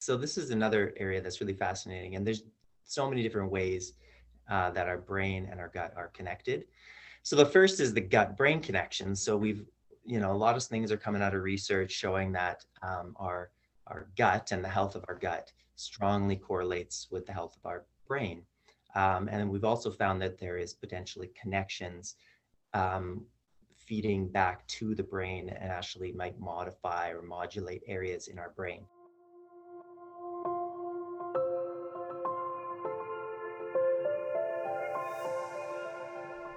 So this is another area that's really fascinating, and there's so many different ways uh, that our brain and our gut are connected. So the first is the gut-brain connection. So we've, you know, a lot of things are coming out of research showing that um, our our gut and the health of our gut strongly correlates with the health of our brain. Um, and we've also found that there is potentially connections um, feeding back to the brain and actually might modify or modulate areas in our brain.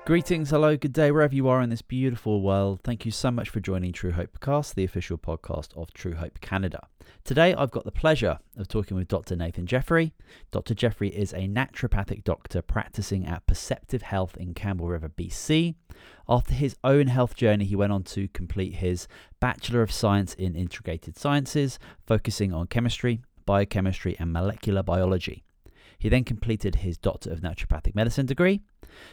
Greetings, hello, good day, wherever you are in this beautiful world. Thank you so much for joining True Hope Cast, the official podcast of True Hope Canada. Today, I've got the pleasure of talking with Dr. Nathan Jeffrey. Dr. Jeffrey is a naturopathic doctor practicing at Perceptive Health in Campbell River, BC. After his own health journey, he went on to complete his Bachelor of Science in Integrated Sciences, focusing on chemistry, biochemistry, and molecular biology. He then completed his Doctor of Naturopathic Medicine degree.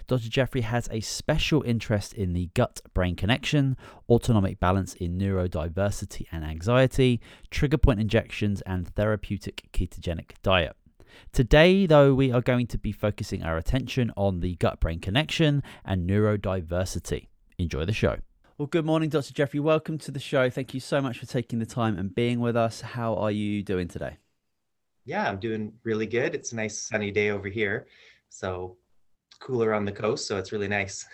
Dr. Jeffrey has a special interest in the gut brain connection, autonomic balance in neurodiversity and anxiety, trigger point injections, and therapeutic ketogenic diet. Today, though, we are going to be focusing our attention on the gut brain connection and neurodiversity. Enjoy the show. Well, good morning, Dr. Jeffrey. Welcome to the show. Thank you so much for taking the time and being with us. How are you doing today? Yeah, I'm doing really good. It's a nice sunny day over here. So cooler on the coast, so it's really nice.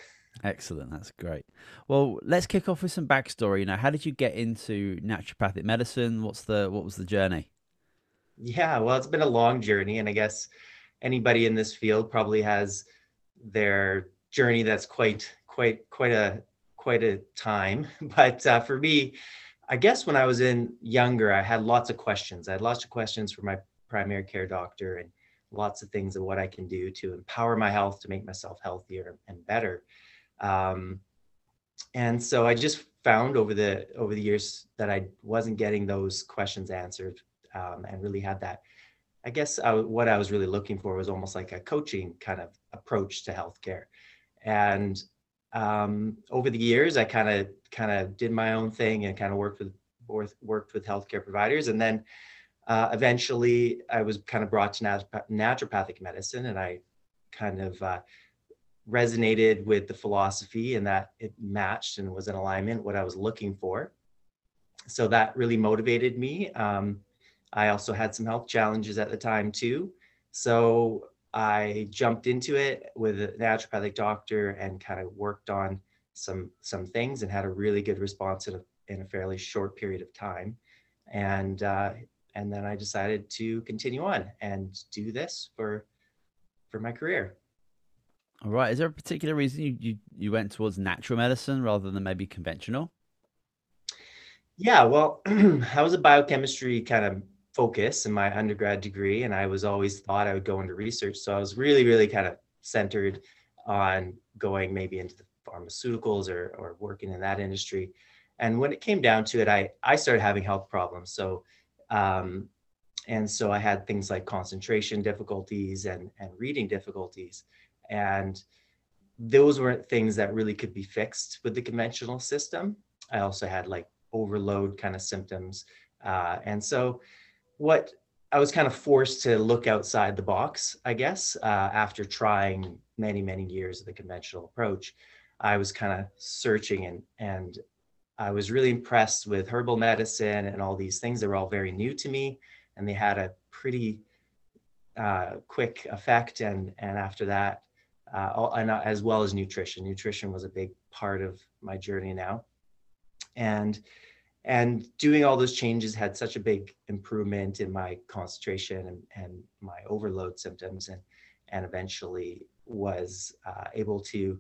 Excellent. That's great. Well, let's kick off with some backstory. You know, how did you get into naturopathic medicine? What's the what was the journey? Yeah, well, it's been a long journey, and I guess anybody in this field probably has their journey that's quite quite quite a quite a time. But uh, for me, I guess when I was in younger, I had lots of questions. I had lots of questions for my primary care doctor and lots of things of what I can do to empower my health to make myself healthier and better. Um, and so I just found over the over the years that I wasn't getting those questions answered, um, and really had that. I guess I, what I was really looking for was almost like a coaching kind of approach to healthcare. And um, over the years, I kind of kind of did my own thing and kind of worked with worked with healthcare providers, and then uh, eventually I was kind of brought to nat- naturopathic medicine and I kind of uh, resonated with the philosophy and that it matched and was in alignment what I was looking for. So that really motivated me. Um, I also had some health challenges at the time too. So I jumped into it with a naturopathic doctor and kind of worked on some some things and had a really good response in a, in a fairly short period of time. And uh, and then I decided to continue on and do this for for my career. All right. Is there a particular reason you, you, you went towards natural medicine rather than maybe conventional? Yeah, well, I was a biochemistry kind of focus in my undergrad degree, and I was always thought I would go into research. So I was really, really kind of centered on going maybe into the pharmaceuticals or, or working in that industry. And when it came down to it, I, I started having health problems. So um, and so I had things like concentration difficulties and, and reading difficulties. And those weren't things that really could be fixed with the conventional system. I also had like overload kind of symptoms. Uh, and so what I was kind of forced to look outside the box, I guess, uh, after trying many, many years of the conventional approach. I was kind of searching and, and I was really impressed with herbal medicine and all these things. They were all very new to me, and they had a pretty uh, quick effect. And and after that, uh, all, and as well as nutrition. Nutrition was a big part of my journey now, and and doing all those changes had such a big improvement in my concentration and, and my overload symptoms, and and eventually was uh, able to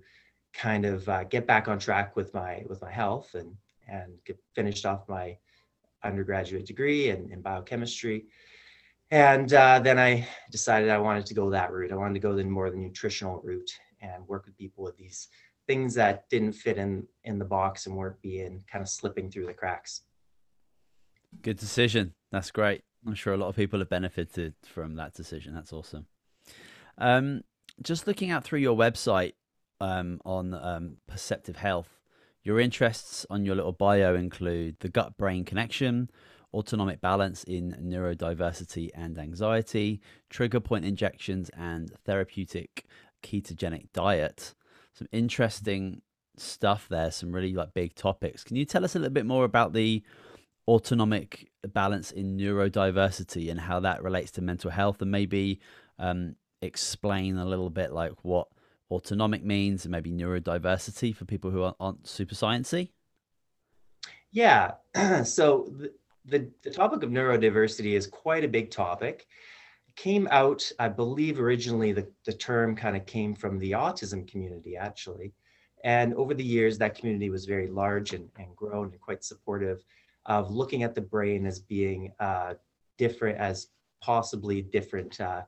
kind of uh, get back on track with my with my health and and finished off my undergraduate degree in, in biochemistry. And uh, then I decided I wanted to go that route. I wanted to go the more the nutritional route and work with people with these things that didn't fit in in the box and weren't being kind of slipping through the cracks. Good decision. That's great. I'm sure a lot of people have benefited from that decision. That's awesome. Um, just looking out through your website um, on um, Perceptive Health, your interests on your little bio include the gut brain connection, autonomic balance in neurodiversity and anxiety, trigger point injections, and therapeutic ketogenic diet. Some interesting stuff there, some really like big topics. Can you tell us a little bit more about the autonomic balance in neurodiversity and how that relates to mental health and maybe um, explain a little bit like what autonomic means and maybe neurodiversity for people who aren't super sciency? Yeah. so the, the, the, topic of neurodiversity is quite a big topic. Came out, I believe originally the, the term kind of came from the autism community actually. And over the years, that community was very large and, and grown and quite supportive of looking at the brain as being uh, different, as possibly different, uh,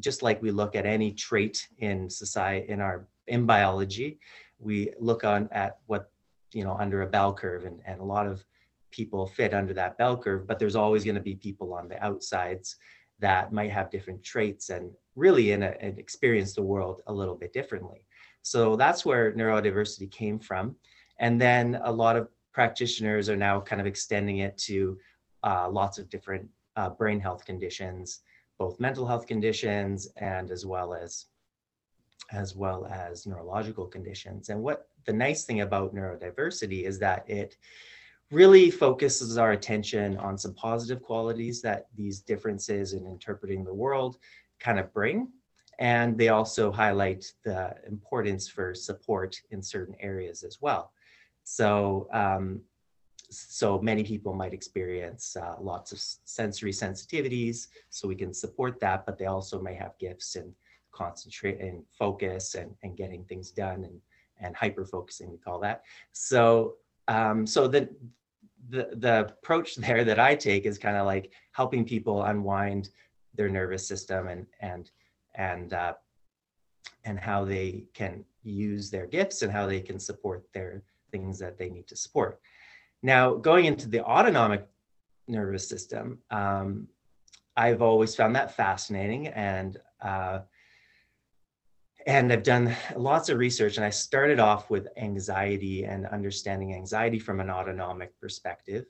just like we look at any trait in society, in our in biology, we look on at what you know under a bell curve, and, and a lot of people fit under that bell curve, but there's always going to be people on the outsides that might have different traits and really in a, and experience the world a little bit differently. So that's where neurodiversity came from. And then a lot of practitioners are now kind of extending it to uh, lots of different uh, brain health conditions, both mental health conditions and as well as as well as neurological conditions. And what the nice thing about neurodiversity is that it really focuses our attention on some positive qualities that these differences in interpreting the world kind of bring. And they also highlight the importance for support in certain areas as well. So, um, so many people might experience uh, lots of sensory sensitivities, so we can support that, but they also may have gifts and concentrate and focus and, and getting things done and, and hyper focusing, we call that. So, um, so the, the, the approach there that I take is kind of like helping people unwind their nervous system and, and, and, uh, and how they can use their gifts and how they can support their things that they need to support. Now, going into the autonomic nervous system, um, I've always found that fascinating, and uh, and I've done lots of research. And I started off with anxiety and understanding anxiety from an autonomic perspective,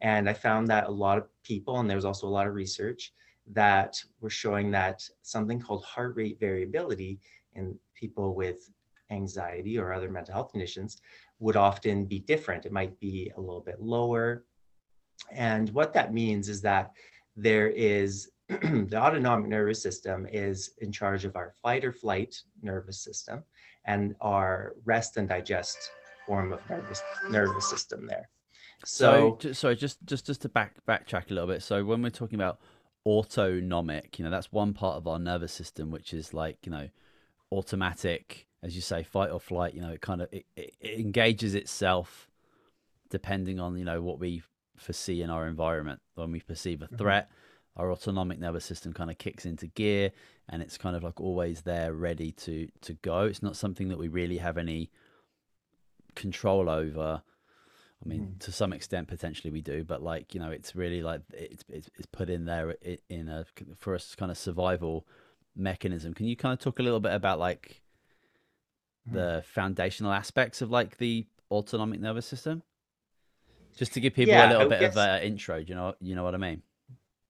and I found that a lot of people, and there was also a lot of research that were showing that something called heart rate variability in people with anxiety or other mental health conditions would often be different. It might be a little bit lower. And what that means is that there is the autonomic nervous system is in charge of our fight or flight nervous system and our rest and digest form of nervous nervous system there. So, so sorry, just just just to back backtrack a little bit. So when we're talking about autonomic, you know, that's one part of our nervous system which is like, you know, automatic as you say, fight or flight. You know, it kind of it, it, engages itself depending on you know what we foresee in our environment. When we perceive a mm-hmm. threat, mm-hmm. our autonomic nervous system kind of kicks into gear, and it's kind of like always there, ready to to go. It's not something that we really have any control over. I mean, mm. to some extent, potentially we do, but like you know, it's really like it's it's, it's put in there in a for us kind of survival mechanism. Can you kind of talk a little bit about like Hmm. the foundational aspects of like the autonomic nervous system? Just to give people yeah, a little bit guess... of an intro, you know, you know what I mean?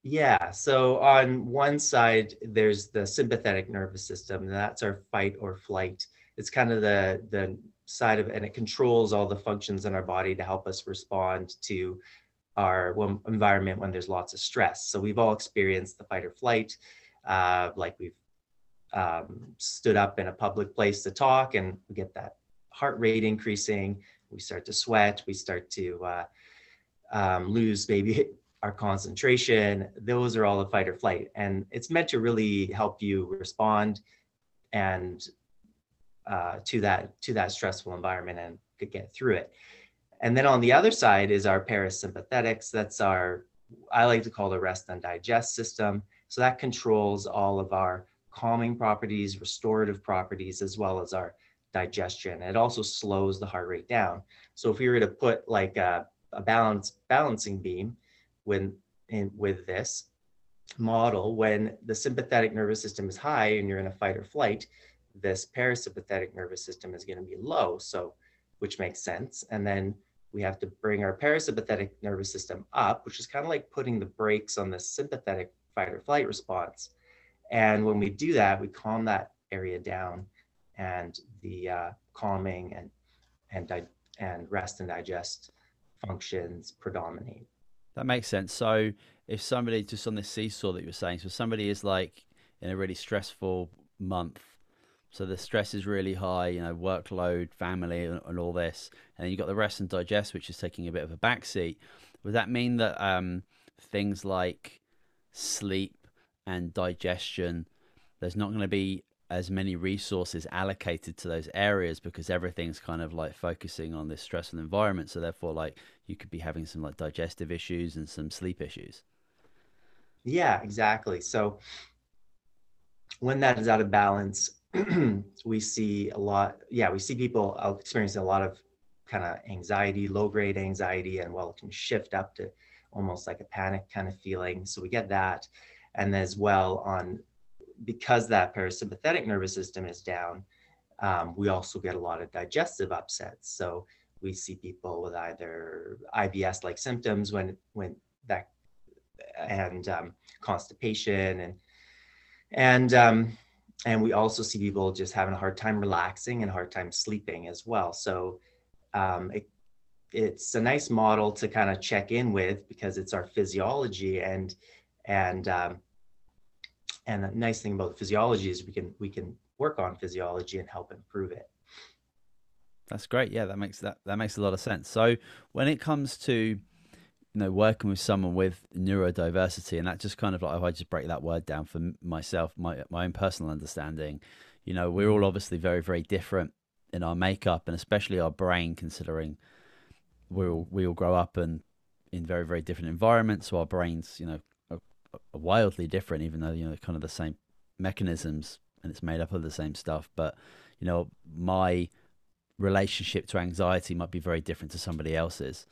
Yeah. So on one side, there's the sympathetic nervous system. And that's our fight or flight. It's kind of the the side of, and it controls all the functions in our body to help us respond to our environment when there's lots of stress. So we've all experienced the fight or flight, uh, like we've um, stood up in a public place to talk and we get that heart rate increasing. We start to sweat. We start to uh, um, lose maybe our concentration. Those are all the fight or flight. And it's meant to really help you respond and uh, to that to that stressful environment and get through it. And then on the other side is our parasympathetics. That's our i like to call the rest and digest system. So that controls all of our calming properties, restorative properties, as well as our digestion. It also slows the heart rate down. So if we were to put like a, a balance balancing beam when in with this model, when the sympathetic nervous system is high and you're in a fight or flight, this parasympathetic nervous system is going to be low. So which makes sense. And then we have to bring our parasympathetic nervous system up, which is kind of like putting the brakes on the sympathetic fight or flight response. And when we do that, we calm that area down, and the uh, calming and and and rest and digest functions predominate. That makes sense. So if somebody just on this seesaw that you were saying, so somebody is like in a really stressful month, so the stress is really high, you know, workload, family, and, and all this, and then you got the rest and digest, which is taking a bit of a backseat. Would that mean that um, things like sleep and digestion, there's not going to be as many resources allocated to those areas because everything's kind of like focusing on this stressful environment. So therefore, like you could be having some like digestive issues and some sleep issues. Yeah, exactly. So when that is out of balance, we see a lot. Yeah, we see people uh, experiencing a lot of kind of anxiety, low grade anxiety, and well, it can shift up to almost like a panic kind of feeling. So we get that. And as well on because that parasympathetic nervous system is down, um, we also get a lot of digestive upsets. So we see people with either IBS like symptoms when when that and um, constipation and and um, and we also see people just having a hard time relaxing and hard time sleeping as well. So um, it, it's a nice model to kind of check in with because it's our physiology and and um, and the nice thing about physiology is we can we can work on physiology and help improve it. That's great. Yeah, that makes that that makes a lot of sense. So when it comes to you know working with someone with neurodiversity, and that just kind of like if I just break that word down for myself, my my own personal understanding, you know, we're all obviously very very different in our makeup and especially our brain, considering we all we all grow up and in very very different environments, so our brains, you know, wildly different, even though you know kind of the same mechanisms and it's made up of the same stuff. But you know, my relationship to anxiety might be very different to somebody else's.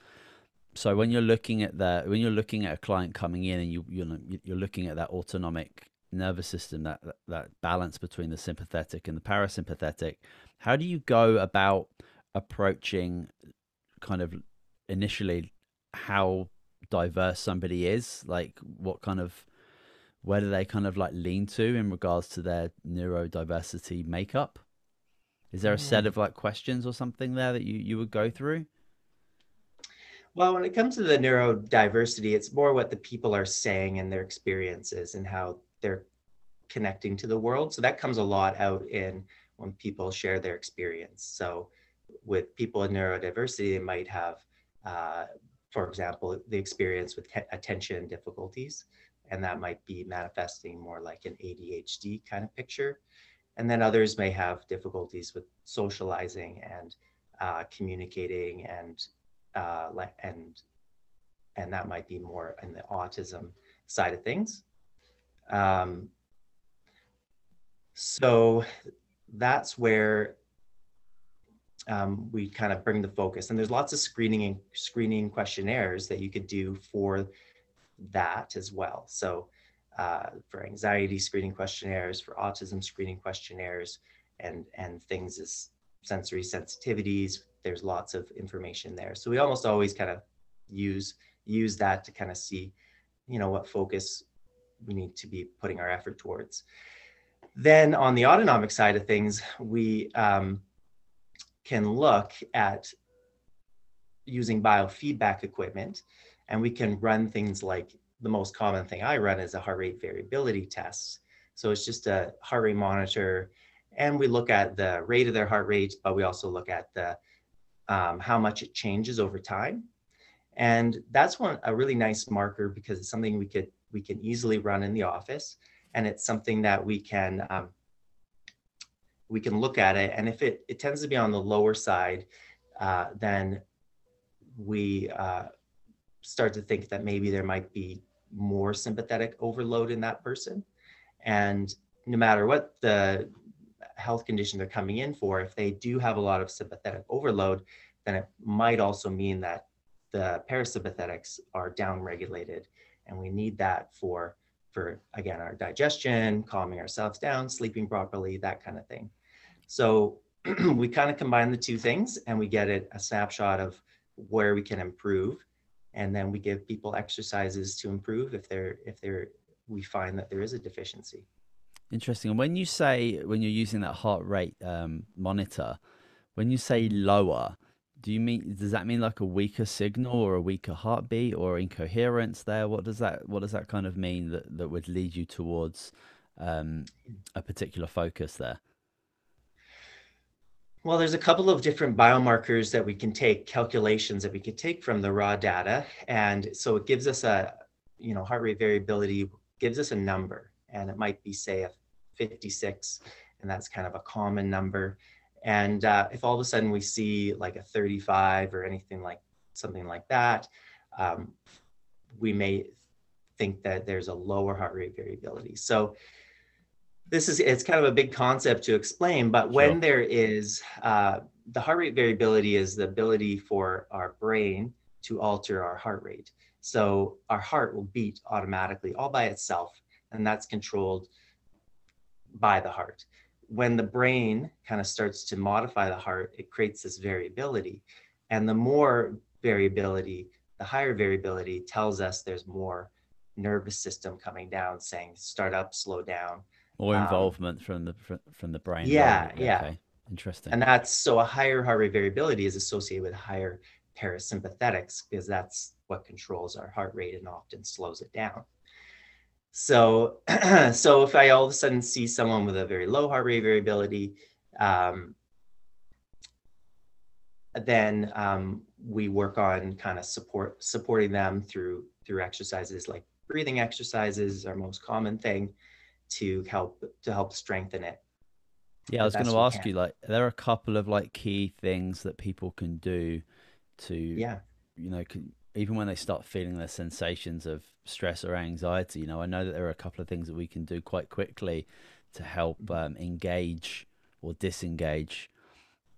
So when you're looking at that, when you're looking at a client coming in and you you know you're looking at that autonomic nervous system, that that balance between the sympathetic and the parasympathetic, how do you go about approaching kind of initially how diverse somebody is like what kind of where do they kind of like lean to in regards to their neurodiversity makeup? Is there a set of like questions or something there that you you would go through? Well when it comes to the neurodiversity it's more what the people are saying and their experiences and how they're connecting to the world. So that comes a lot out in when people share their experience. So with people in neurodiversity they might have uh, for example, the experience with attention difficulties, and that might be manifesting more like an ADHD kind of picture. And then others may have difficulties with socializing and uh, communicating, and uh, and and that might be more in the autism side of things. Um, so that's where um, we kind of bring the focus. And there's lots of screening and screening questionnaires that you could do for that as well. So uh, for anxiety screening questionnaires, for autism screening questionnaires, and and things as sensory sensitivities. There's lots of information there. So we almost always kind of use use that to kind of see, you know, what focus we need to be putting our effort towards. Then on the autonomic side of things, we um, can look at using biofeedback equipment and we can run things like the most common thing I run is a heart rate variability test. So it's just a heart rate monitor and we look at the rate of their heart rate, but we also look at the um, how much it changes over time. And that's one a really nice marker because it's something we could we can easily run in the office, and it's something that we can um, we can look at it. And if it, it tends to be on the lower side, uh, then we uh, start to think that maybe there might be more sympathetic overload in that person. And no matter what the health condition they're coming in for, if they do have a lot of sympathetic overload, then it might also mean that the parasympathetics are downregulated. And we need that for, for again, our digestion, calming ourselves down, sleeping properly, that kind of thing. So we kind of combine the two things and we get it a snapshot of where we can improve and then we give people exercises to improve if they're if they're we find that there is a deficiency. Interesting. And when you say when you're using that heart rate um, monitor when you say lower do you mean does that mean like a weaker signal or a weaker heartbeat or incoherence there? What does that what does that kind of mean that that would lead you towards um, a particular focus there well, there's a couple of different biomarkers that we can take, calculations that we could take from the raw data. And so it gives us a, you know, heart rate variability gives us a number. And it might be, say, a 56, and that's kind of a common number. And uh, if all of a sudden we see like a 35 or anything like something like that, um, we may think that there's a lower heart rate variability. So this is it's kind of a big concept to explain but when sure. there is uh, the heart rate variability is the ability for our brain to alter our heart rate. So our heart will beat automatically all by itself and that's controlled by the heart. When the brain kind of starts to modify the heart it creates this variability. And the more variability the higher variability tells us there's more nervous system coming down saying start up slow down more um, involvement um, from the from the brain. Yeah, yeah. Okay. Interesting. And that's so a higher heart rate variability is associated with higher parasympathetics because that's what controls our heart rate and often slows it down. So, so if I all of a sudden see someone with a very low heart rate variability, um, then um, we work on kind of support supporting them through through exercises like breathing exercises, our most common thing, to help to help strengthen it. Yeah i was going to ask you like there are a couple of like key things that people can do to yeah. you know can, even when they start feeling their sensations of stress or anxiety you know i know that there are a couple of things that we can do quite quickly to help mm-hmm. um, engage or disengage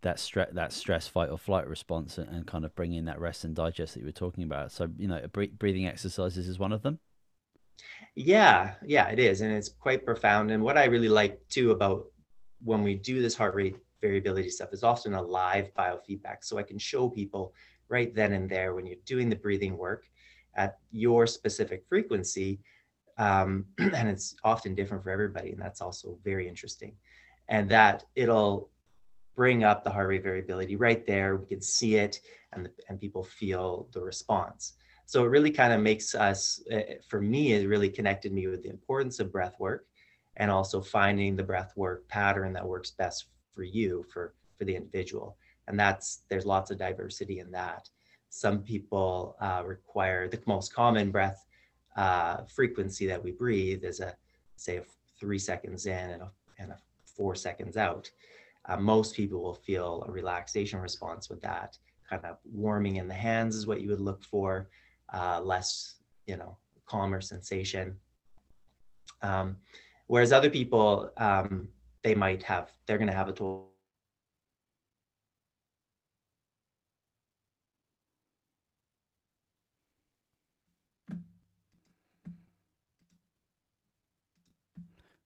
that stress that stress fight or flight response and, and, kind of bring in that rest and digest that you were talking about. So you know breathing exercises is one of them yeah, yeah, it is. And it's quite profound. And what I really like too about when we do this heart rate variability stuff is often a live biofeedback. So I can show people right then and there when you're doing the breathing work at your specific frequency. Um, and it's often different for everybody. And that's also very interesting. And that it'll bring up the heart rate variability right there. We can see it and, the, and people feel the response. So it really kind of makes us, uh, for me, it really connected me with the importance of breath work and also finding the breath work pattern that works best for you, for, for the individual. And that's, there's lots of diversity in that. Some people uh, require the most common breath uh, frequency that we breathe is a, say, a three seconds in and a, and a four seconds out. Uh, most people will feel a relaxation response with that. Kind of warming in the hands is what you would look for uh, less, you know, calmer sensation. Um, whereas other people, um, they might have, they're going to have a total.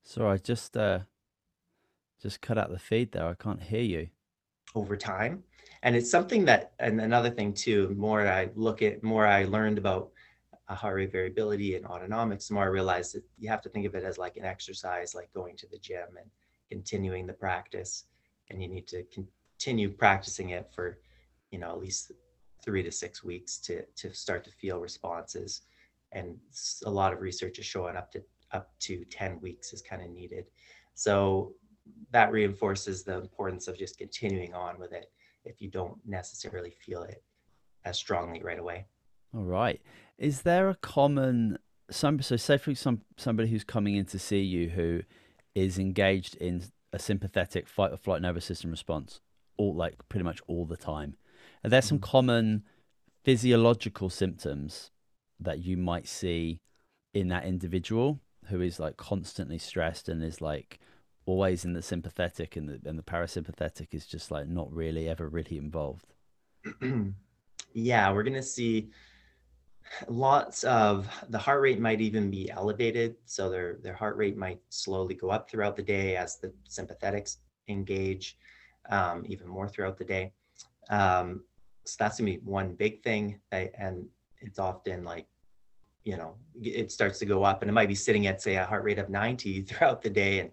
Sorry, I just uh, just cut out the feed there. I can't hear you. Over time, and it's something that and another thing too more i look at more i learned about heart rate variability and autonomics the more i realized that you have to think of it as like an exercise like going to the gym and continuing the practice. And you need to continue practicing it for you know at least three to six weeks to to start to feel responses. And a lot of research is showing up to up to 10 weeks is kind of needed. So that reinforces the importance of just continuing on with it if you don't necessarily feel it as strongly right away. All right. Is there a common some so say for some somebody who's coming in to see you who is engaged in a sympathetic fight or flight nervous system response all like pretty much all the time. Are there some mm-hmm. common physiological symptoms that you might see in that individual who is like constantly stressed and is like always in the sympathetic and the and the parasympathetic is just like not really ever really involved. yeah, we're gonna see lots of the heart rate might even be elevated, so their their heart rate might slowly go up throughout the day as the sympathetics engage um, even more throughout the day. Um, so that's gonna be one big thing, and it's often like, you know, it starts to go up, and it might be sitting at say a heart rate of 90 throughout the day, and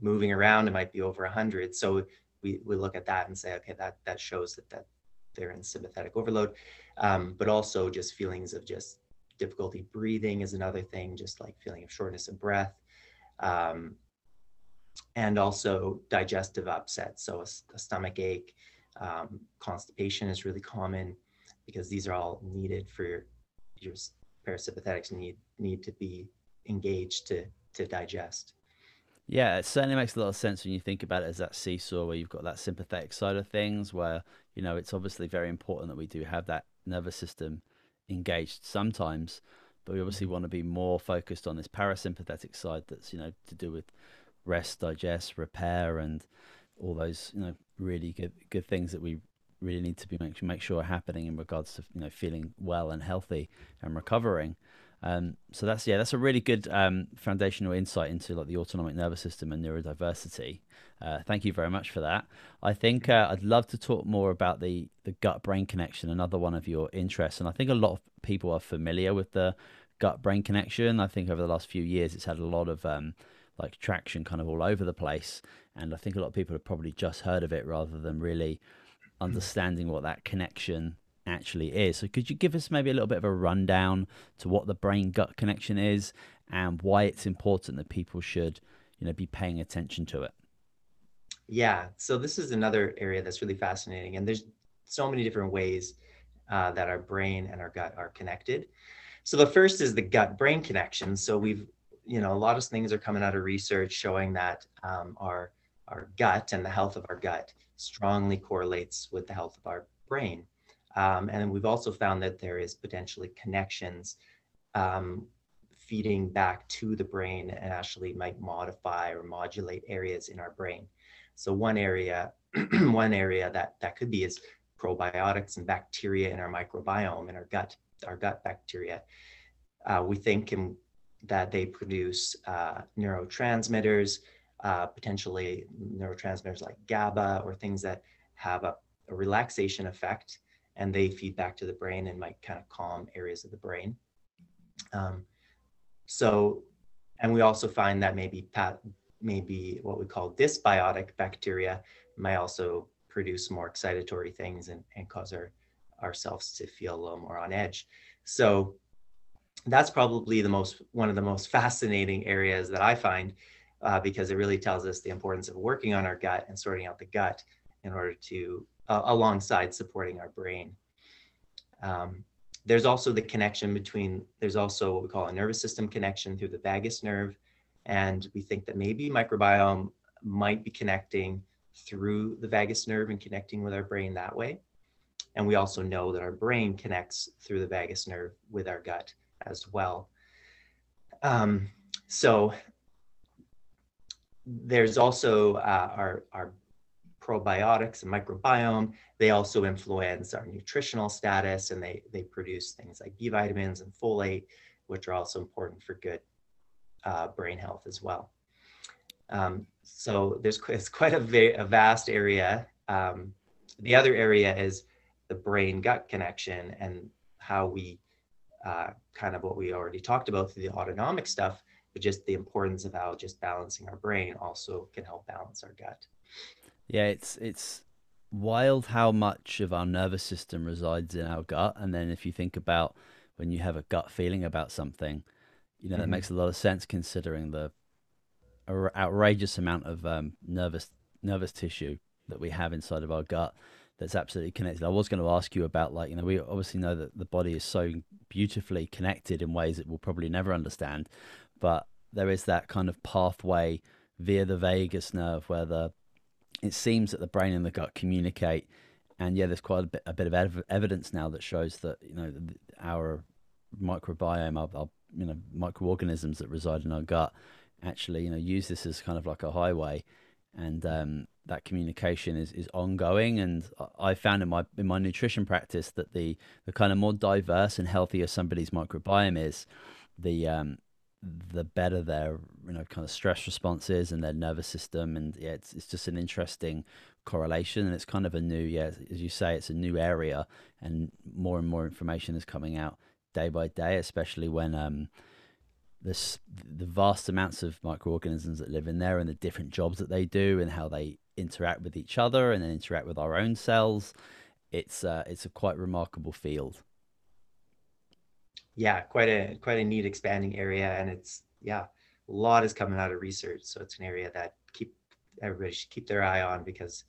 moving around, it might be over 100. So we we look at that and say, okay, that that shows that that they're in sympathetic overload, um, but also just feelings of just difficulty breathing is another thing, just like feeling of shortness of breath. Um, and also digestive upset. So a, a stomach ache, um, constipation is really common because these are all needed for your, your parasympathetics need need to be engaged to to digest. Yeah, it certainly makes a lot of sense when you think about it as that seesaw where you've got that sympathetic side of things where, you know, it's obviously very important that we do have that nervous system engaged sometimes, but we obviously mm-hmm. want to be more focused on this parasympathetic side that's, you know, to do with rest, digest, repair, and all those you know really good good things that we really need to be make, make sure are happening in regards to you know feeling well and healthy and recovering. Um, so that's yeah, that's a really good um, foundational insight into like the autonomic nervous system and neurodiversity. Uh, thank you very much for that. I think uh, I'd love to talk more about the the gut brain connection, another one of your interests, and I think a lot of people are familiar with the gut brain connection. I think over the last few years, it's had a lot of um, like traction kind of all over the place. And I think a lot of people have probably just heard of it rather than really understanding what that connection actually is. So could you give us maybe a little bit of a rundown to what the brain gut connection is and why it's important that people should, you know, be paying attention to it? Yeah, so this is another area that's really fascinating, and there's so many different ways uh, that our brain and our gut are connected. So the first is the gut brain connection. So we've you know, a lot of things are coming out of research showing that um, our our gut and the health of our gut strongly correlates with the health of our brain. Um, and we've also found that there is potentially connections um, feeding back to the brain and actually might modify or modulate areas in our brain. So one area, one area that that could be is probiotics and bacteria in our microbiome in our gut, our gut bacteria. Uh, we think can that they produce uh, neurotransmitters, uh, potentially neurotransmitters like GABA or things that have a, a, relaxation effect and they feed back to the brain and might kind of calm areas of the brain. Um, so, and we also find that maybe pat, maybe what we call dysbiotic bacteria might also produce more excitatory things and, and cause our ourselves to feel a little more on edge. So that's probably the most one of the most fascinating areas that I find uh, because it really tells us the importance of working on our gut and sorting out the gut in order to uh, alongside supporting our brain. Um, there's also the connection between there's also what we call a nervous system connection through the vagus nerve and we think that maybe microbiome might be connecting through the vagus nerve and connecting with our brain that way and we also know that our brain connects through the vagus nerve with our gut as well. Um, so there's also uh, our, our probiotics and microbiome. They also influence our nutritional status and they, they produce things like B vitamins and folate, which are also important for good uh, brain health as well. Um, so there's it's quite a, very, a vast area. Um, the other area is the brain gut connection and how we uh, kind of what we already talked about through the autonomic stuff, but just the importance of how just balancing our brain also can help balance our gut. Yeah, it's it's wild how much of our nervous system resides in our gut, and then if you think about when you have a gut feeling about something, you know mm-hmm. that makes a lot of sense considering the outrageous amount of um, nervous nervous tissue that we have inside of our gut that's absolutely connected. I was going to ask you about like you know we obviously know that the body is so beautifully connected in ways that we'll probably never understand, but there is that kind of pathway via the vagus nerve where the it seems that the brain and the gut communicate, and yeah, there's quite a bit a bit of ev- evidence now that shows that you know our microbiome, our, our you know microorganisms that reside in our gut actually you know use this as kind of like a highway and um, that communication is, is ongoing. And I found in my in my nutrition practice that the the kind of more diverse and healthier somebody's microbiome is, the um, the better their you know kind of stress responses and their nervous system. And yeah it's, it's just an interesting correlation. And it's kind of a new yeah as you say it's a new area. And more and more information is coming out day by day especially when um this the vast amounts of microorganisms that live in there and the different jobs that they do and how they interact with each other and then interact with our own cells. It's uh, it's a quite remarkable field yeah, quite a quite a neat expanding area, and it's yeah, a lot is coming out of research. So it's an area that keep everybody should keep their eye on because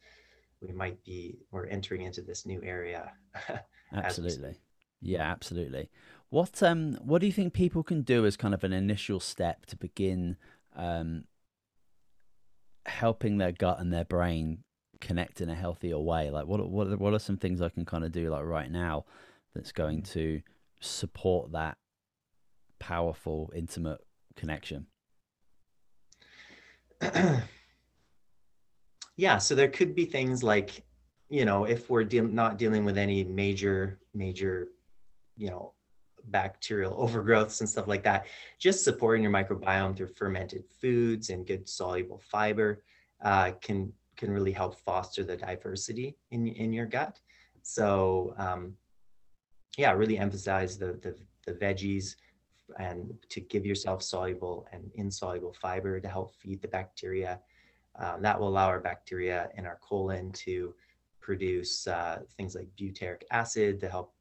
we might be we're entering into this new area. absolutely, yeah, absolutely. What um what do you think people can do as kind of an initial step to begin um helping their gut and their brain connect in a healthier way? Like what what what are some things I can kind of do like right now that's going mm. to support that powerful, intimate connection? yeah, so there could be things like, you know, if we're de- not dealing with any major, major, you know, bacterial overgrowths and stuff like that, just supporting your microbiome through fermented foods and good soluble fiber uh, can can really help foster the diversity in in your gut. So um, yeah, really emphasize the, the, the veggies and to give yourself soluble and insoluble fiber to help feed the bacteria. Um, that will allow our bacteria in our colon to produce uh, things like butyric acid to help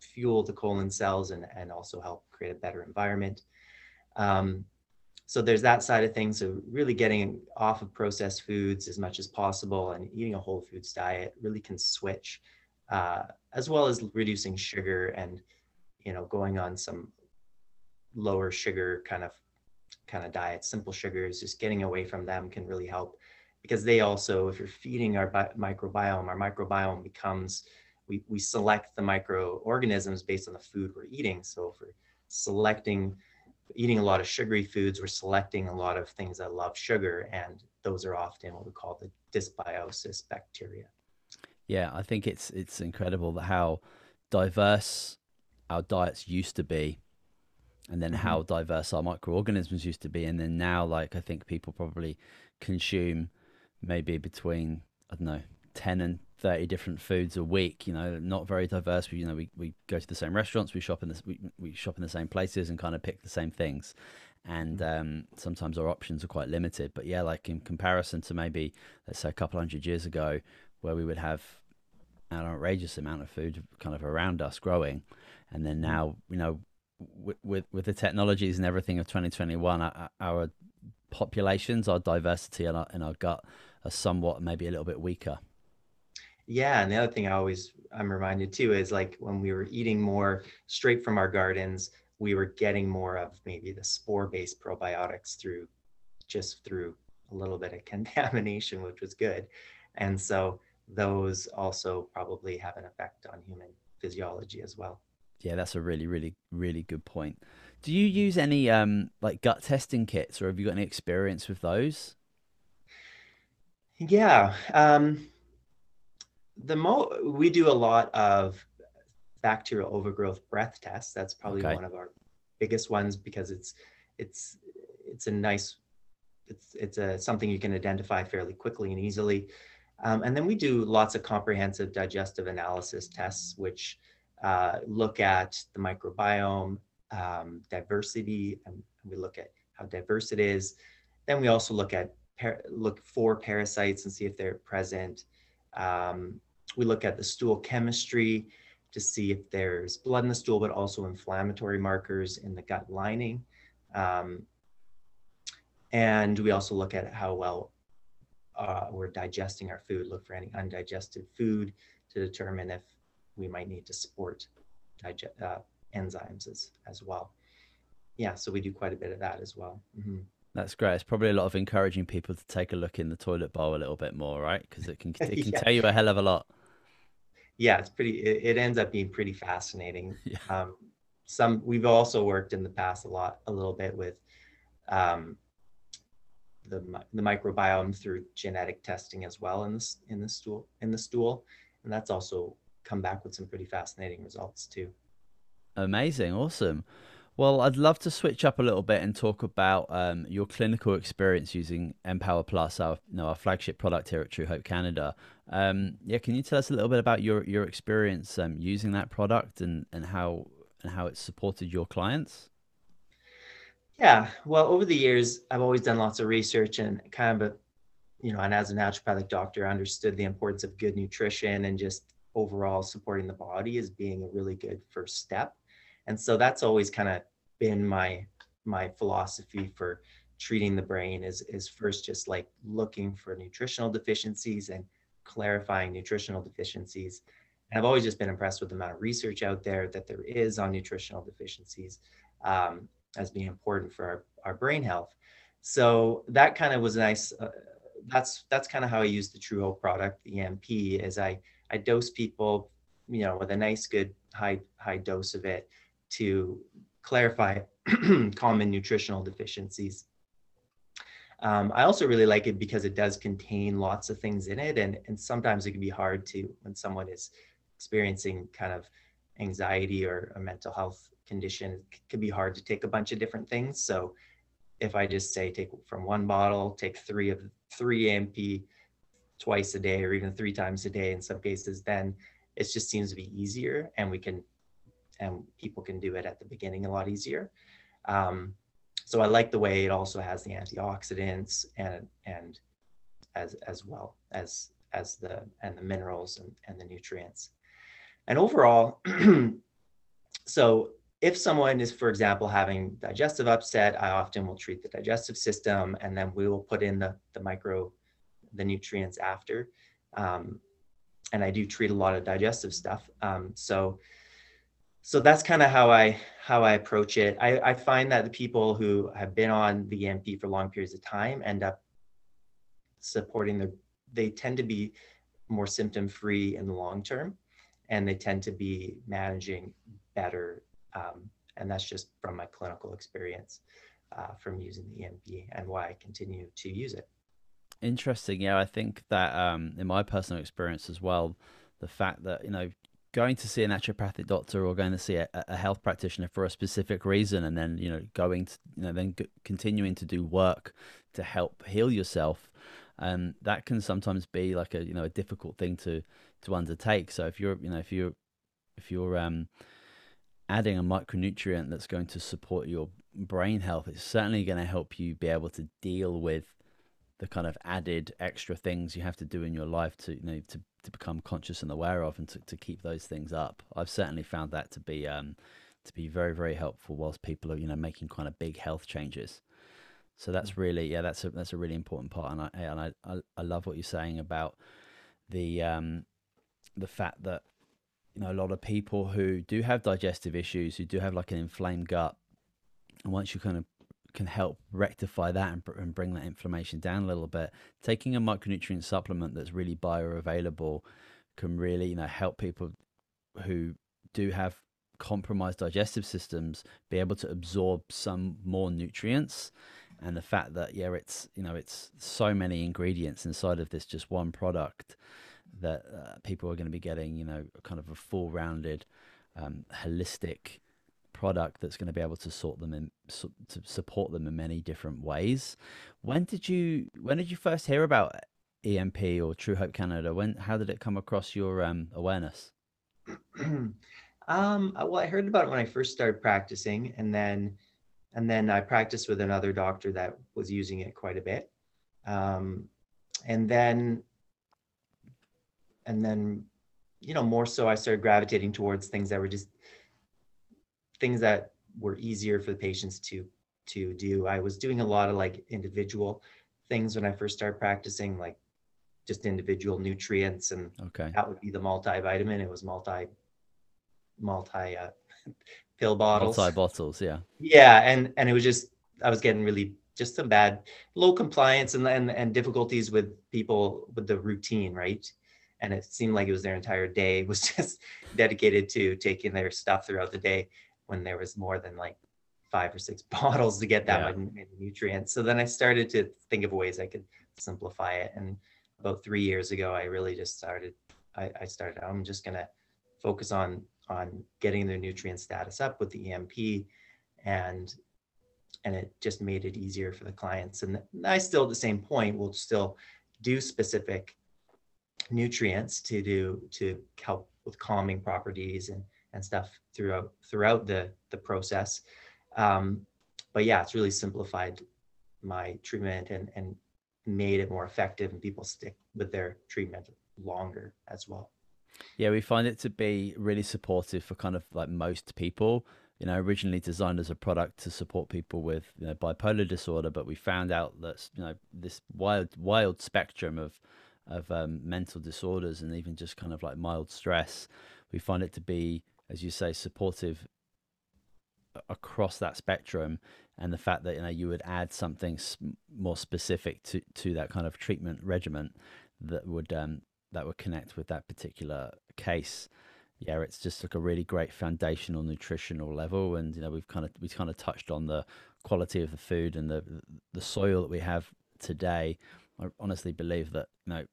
fuel the colon cells and, and also help create a better environment. Um, so there's that side of things. So really getting off of processed foods as much as possible and eating a whole foods diet really can switch uh, as well as reducing sugar and you know going on some lower sugar kind of kind of diet. Simple sugars just getting away from them can really help because they also if you're feeding our bi- microbiome our microbiome becomes we, we select the microorganisms based on the food we're eating. So if we're selecting eating a lot of sugary foods we're selecting a lot of things that love sugar and those are often what we call the dysbiosis bacteria yeah, I think it's it's incredible how diverse our diets used to be, and then mm-hmm. how diverse our microorganisms used to be, and then now, like I think people probably consume maybe between I don't know ten and 30 different foods a week you know not very diverse we you know we, we go to the same restaurants we shop in the we, we shop in the same places and kind of pick the same things and mm-hmm. um, sometimes our options are quite limited but yeah like in comparison to maybe let's say a couple hundred years ago where we would have an outrageous amount of food kind of around us growing, and then mm. now you know with with, with the technologies and everything of 2021, our, our populations, our diversity, and our, in our gut are somewhat maybe a little bit weaker. Yeah, and the other thing I always I'm reminded too is like when we were eating more straight from our gardens, we were getting more of maybe the spore-based probiotics through just through a little bit of contamination, which was good. And so those also probably have an effect on human physiology as well. Yeah, that's a really, really, really good point. Do you use any um like gut testing kits, or have you got any experience with those? Yeah, um, the mo we do a lot of bacterial overgrowth breath tests. That's probably okay. one of our biggest ones because it's it's it's a nice it's it's a something you can identify fairly quickly and easily. Um, and then we do lots of comprehensive digestive analysis tests, which uh, look at the microbiome um, diversity, and we look at how diverse it is. Then we also look at look for parasites and see if they're present. Um, we look at the stool chemistry to see if there's blood in the stool, but also inflammatory markers in the gut lining. Um, and we also look at how well uh, we're digesting our food, look for any undigested food to determine if we might need to support digest, uh, enzymes as, as well. Yeah, so we do quite a bit of that as well. Mm-hmm. That's great. It's probably a lot of encouraging people to take a look in the toilet bowl a little bit more, right? Because it can it can yeah. tell you a hell of a lot. Yeah, it's pretty. It, it ends up being pretty fascinating. Yeah. Um, some we've also worked in the past a lot, a little bit with um, the, the microbiome through genetic testing as well in this in the stool in the stool and that's also come back with some pretty fascinating results too amazing awesome Well, I'd love to switch up a little bit and talk about um, your clinical experience using Empower Plus, our you know, our flagship product here at True Hope Canada. Um, yeah, can you tell us a little bit about your your experience um, using that product and, and how and how it supported your clients? Yeah, well, over the years, I've always done lots of research and kind of, a, you know, and as a naturopathic doctor, I understood the importance of good nutrition and just overall supporting the body as being a really good first step. And so that's always kind of been my my philosophy for treating the brain is is first just like looking for nutritional deficiencies and clarifying nutritional deficiencies. And I've always just been impressed with the amount of research out there that there is on nutritional deficiencies. Um, as being important for our, our brain health. So that kind of was nice. Uh, that's that's kind of how I use the True Hope product, the EMP, is I I dose people, you know, with a nice good high high dose of it to clarify common nutritional deficiencies. Um, I also really like it because it does contain lots of things in it, and and sometimes it can be hard to when someone is experiencing kind of anxiety or a mental health condition, it can be hard to take a bunch of different things. So if I just say take from one bottle, take three of three AMP twice a day or even three times a day in some cases, then it just seems to be easier and we can and people can do it at the beginning a lot easier. Um, so I like the way it also has the antioxidants and and as as well as as the and the minerals and, and the nutrients. And overall, so if someone is, for example, having digestive upset, I often will treat the digestive system and then we will put in the, the micro, the nutrients after. Um, and I do treat a lot of digestive stuff. Um, so, so that's kind of how I how I approach it. I, I find that the people who have been on the EMP for long periods of time end up supporting their. They tend to be more symptom free in the long term, and they tend to be managing better um, and that's just from my clinical experience uh, from using the EMP and why I continue to use it. Interesting. Yeah, I think that um, in my personal experience as well, the fact that, you know, going to see a naturopathic doctor or going to see a, a health practitioner for a specific reason and then, you know, going to, you know, then g- continuing to do work to help heal yourself, um, that can sometimes be like a, you know, a difficult thing to, to undertake. So if you're, you know, if you're, if you're, um, adding a micronutrient that's going to support your brain health, it's certainly going to help you be able to deal with the kind of added extra things you have to do in your life to you know to, to become conscious and aware of and to, to keep those things up. I've certainly found that to be um, to be very very helpful whilst people are you know making kind of big health changes. So that's mm. really yeah that's a that's a really important part and I and I I, I love what you're saying about the um the fact that you know a lot of people who do have digestive issues, who do have like an inflamed gut, and once you kind of can help rectify that and, and bring that inflammation down a little bit, taking a micronutrient supplement that's really bioavailable can really you know help people who do have compromised digestive systems be able to absorb some more nutrients. And the fact that yeah it's you know it's so many ingredients inside of this just one product that uh, people are going to be getting, you know, kind of a full rounded, um, holistic product that's going to be able to sort them in so, to support them in many different ways. When did you when did you first hear about EMP or True Hope Canada? When how did it come across your um, awareness? um, well, I heard about it when I first started practicing, and then and then I practiced with another doctor that was using it quite a bit. Um, and then and then you know more so i started gravitating towards things that were just things that were easier for the patients to to do. I was doing a lot of like individual things when i first started practicing like just individual nutrients and okay. that would be the multivitamin. It was multi multi uh, pill bottles. Multi bottles yeah. Yeah and and it was just i was getting really just some bad low compliance and and, and difficulties with people with the routine right and it seemed like it was their entire day was just dedicated to taking their stuff throughout the day when there was more than like five or six bottles to get that yeah. many nutrients so then i started to think of ways i could simplify it and about three years ago i really just started i, I started i'm just going to focus on on getting their nutrient status up with the emp and and it just made it easier for the clients. And I still at the same point will still do specific nutrients to do to help with calming properties and and stuff throughout throughout the the process. Um, but yeah, it's really simplified my treatment and and made it more effective, and people stick with their treatment longer as well. Yeah, we find it to be really supportive for kind of like most people. You know, originally designed as a product to support people with you know bipolar disorder, but we found out that you know this wild wild spectrum of of um, mental disorders and even just kind of like mild stress, we find it to be, as you say, supportive across that spectrum and the fact that you know you would add something more specific to to that kind of treatment regimen that would um that would connect with that particular case. Yeah it's just like a really great foundational nutritional level and you know we've kind of we kind of touched on the quality of the food and the the soil that we have today. I honestly believe that you know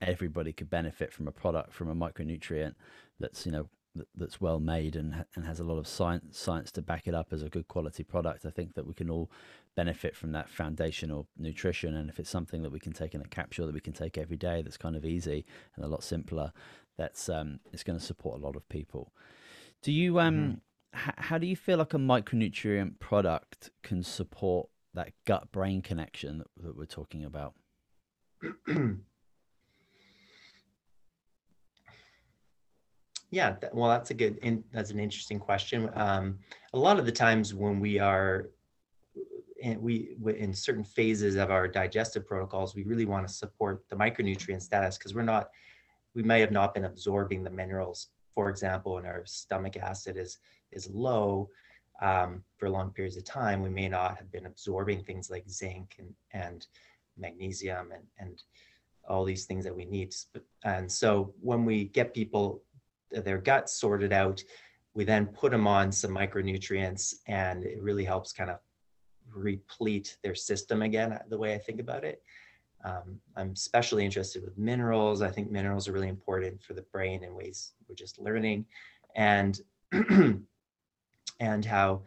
everybody could benefit from a product from a micronutrient that's you know that's well made and and has a lot of science science to back it up as a good quality product. I think that we can all benefit from that foundational nutrition, and if it's something that we can take in a capsule that we can take every day, that's kind of easy and a lot simpler. That's um, it's going to support a lot of people. Do you um, mm-hmm. how do you feel like a micronutrient product can support that gut brain connection that, that we're talking about? Yeah, well, that's a good, in, that's an interesting question. Um, a lot of the times when we are, in, we in certain phases of our digestive protocols, we really want to support the micronutrient status because we're not, we may have not been absorbing the minerals. For example, when our stomach acid is is low um, for long periods of time, we may not have been absorbing things like zinc and and magnesium and and all these things that we need. And so when we get people their gut sorted out. We then put them on some micronutrients and it really helps kind of replete their system again, the way I think about it. Um, I'm especially interested with minerals. I think minerals are really important for the brain in ways we're just learning. And and how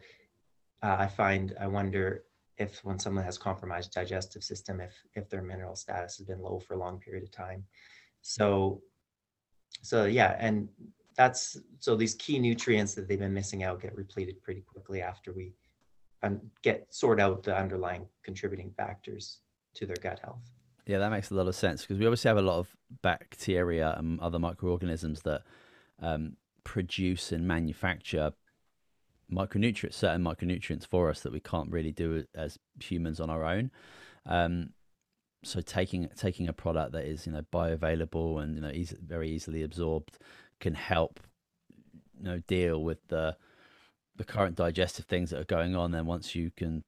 uh, I find, I wonder if when someone has compromised digestive system, if if their mineral status has been low for a long period of time. So so yeah, and that's so these key nutrients that they've been missing out get repleted pretty quickly after we um, get sort out the underlying contributing factors to their gut health. Yeah, that makes a lot of sense because we obviously have a lot of bacteria and other microorganisms that um, produce and manufacture micronutrients, certain micronutrients for us that we can't really do as humans on our own. Um, so taking taking a product that is you know bioavailable and you know easy, very easily absorbed can help you know deal with the the current digestive things that are going on then once you can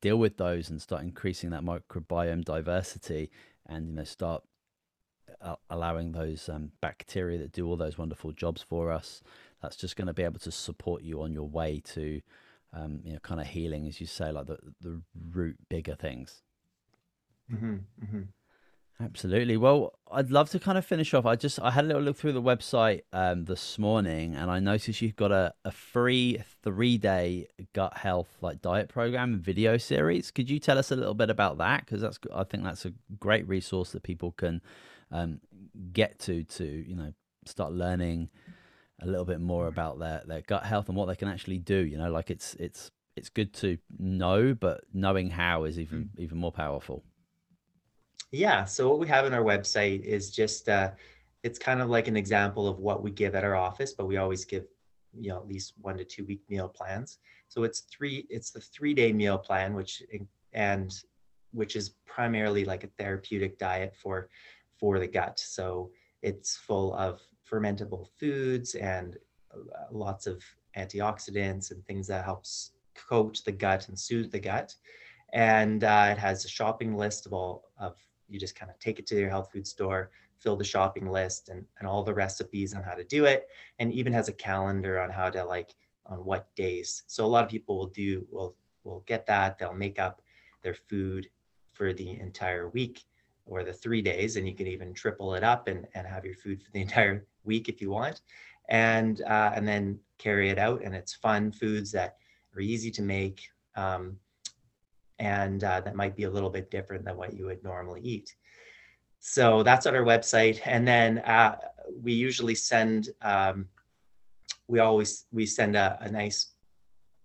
deal with those and start increasing that microbiome diversity and you know start uh, allowing those um, bacteria that do all those wonderful jobs for us that's just going to be able to support you on your way to um, you know kind of healing as you say like the the root bigger things mm-hmm, mm-hmm. Absolutely. Well, I'd love to kind of finish off. I just I had a little look through the website um, this morning, and I noticed you've got a, a free three day gut health like diet program video series. Could you tell us a little bit about that? Because that's I think that's a great resource that people can um, get to to you know start learning a little bit more about their their gut health and what they can actually do. You know, like it's it's it's good to know, but knowing how is even mm. even more powerful. Yeah. So what we have in our website is just uh, it's kind of like an example of what we give at our office, but we always give you know at least one to two week meal plans. So it's three. It's the three day meal plan, which and which is primarily like a therapeutic diet for for the gut. So it's full of fermentable foods and uh, lots of antioxidants and things that helps coat the gut and soothe the gut and uh, it has a shopping list of all of you just kind of take it to your health food store, fill the shopping list and, and all the recipes on how to do it, and even has a calendar on how to like on what days. So a lot of people will do will will get that. They'll make up their food for the entire week or the three days, and you can even triple it up and, and have your food for the entire week if you want, and uh, and then carry it out. And it's fun foods that are easy to make. Um, and uh, that might be a little bit different than what you would normally eat. So that's on our website. And then uh, we usually send, um, we always, we send a, a nice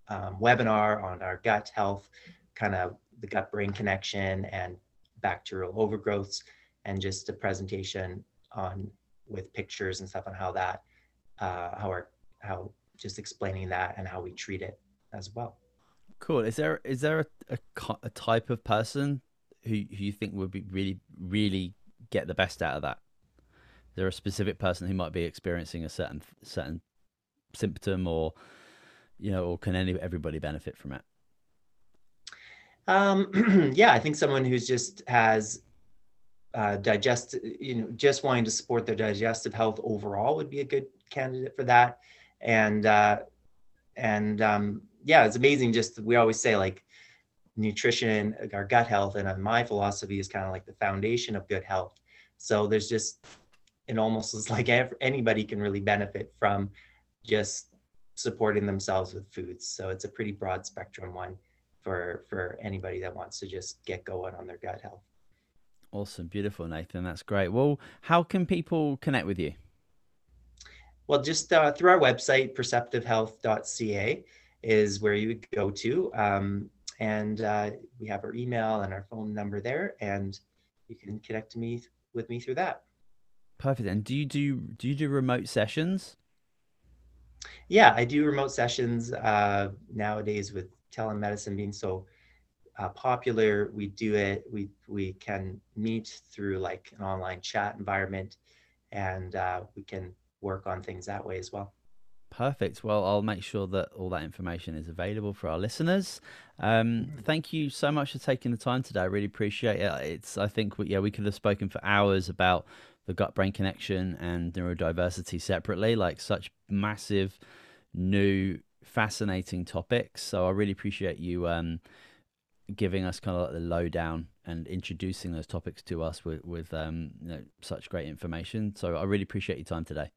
um, webinar on our gut health, kind of the gut brain connection and bacterial overgrowths, and just a presentation on with pictures and stuff on how that, uh, how our, how just explaining that and how we treat it as well. Cool. Is there is there a, a, a type of person who, who you think would be really really get the best out of that? Is there a specific person who might be experiencing a certain certain symptom or you know, or can any everybody benefit from it? Um, yeah, I think someone who's just has uh, digest, you know, just wanting to support their digestive health overall would be a good candidate for that. And uh, and um, yeah, it's amazing. Just we always say like nutrition, our gut health, and uh, my philosophy is kind of like the foundation of good health. So there's just it almost is like anybody can really benefit from just supporting themselves with foods. So it's a pretty broad spectrum one for for anybody that wants to just get going on their gut health. Awesome, beautiful, Nathan. That's great. Well, how can people connect with you? Well, just uh, through our website, perceptivehealth.ca is where you would go to. Um, and uh, we have our email and our phone number there, and you can connect to me with me through that. Perfect. And do you do do you do remote sessions? Yeah, I do remote sessions uh, nowadays with telemedicine being so uh, popular. We do it. We we can meet through like an online chat environment, and uh, we can work on things that way as well. Perfect. Well, I'll make sure that all that information is available for our listeners. Um, thank you so much for taking the time today. I really appreciate it. It's I think yeah we could have spoken for hours about the gut brain connection and neurodiversity separately, like such massive, new, fascinating topics. So I really appreciate you um, giving us kind of like the lowdown and introducing those topics to us with, with um, you know, such great information. So I really appreciate your time today.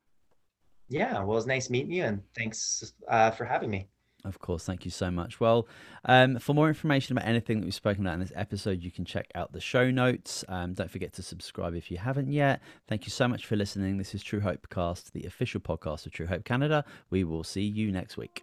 Yeah, well, it's nice meeting you, and thanks uh, for having me. Of course, thank you so much. Well, um, for more information about anything that we've spoken about in this episode, you can check out the show notes. Um, don't forget to subscribe if you haven't yet. Thank you so much for listening. This is True Hope Cast, the official podcast of True Hope Canada. We will see you next week.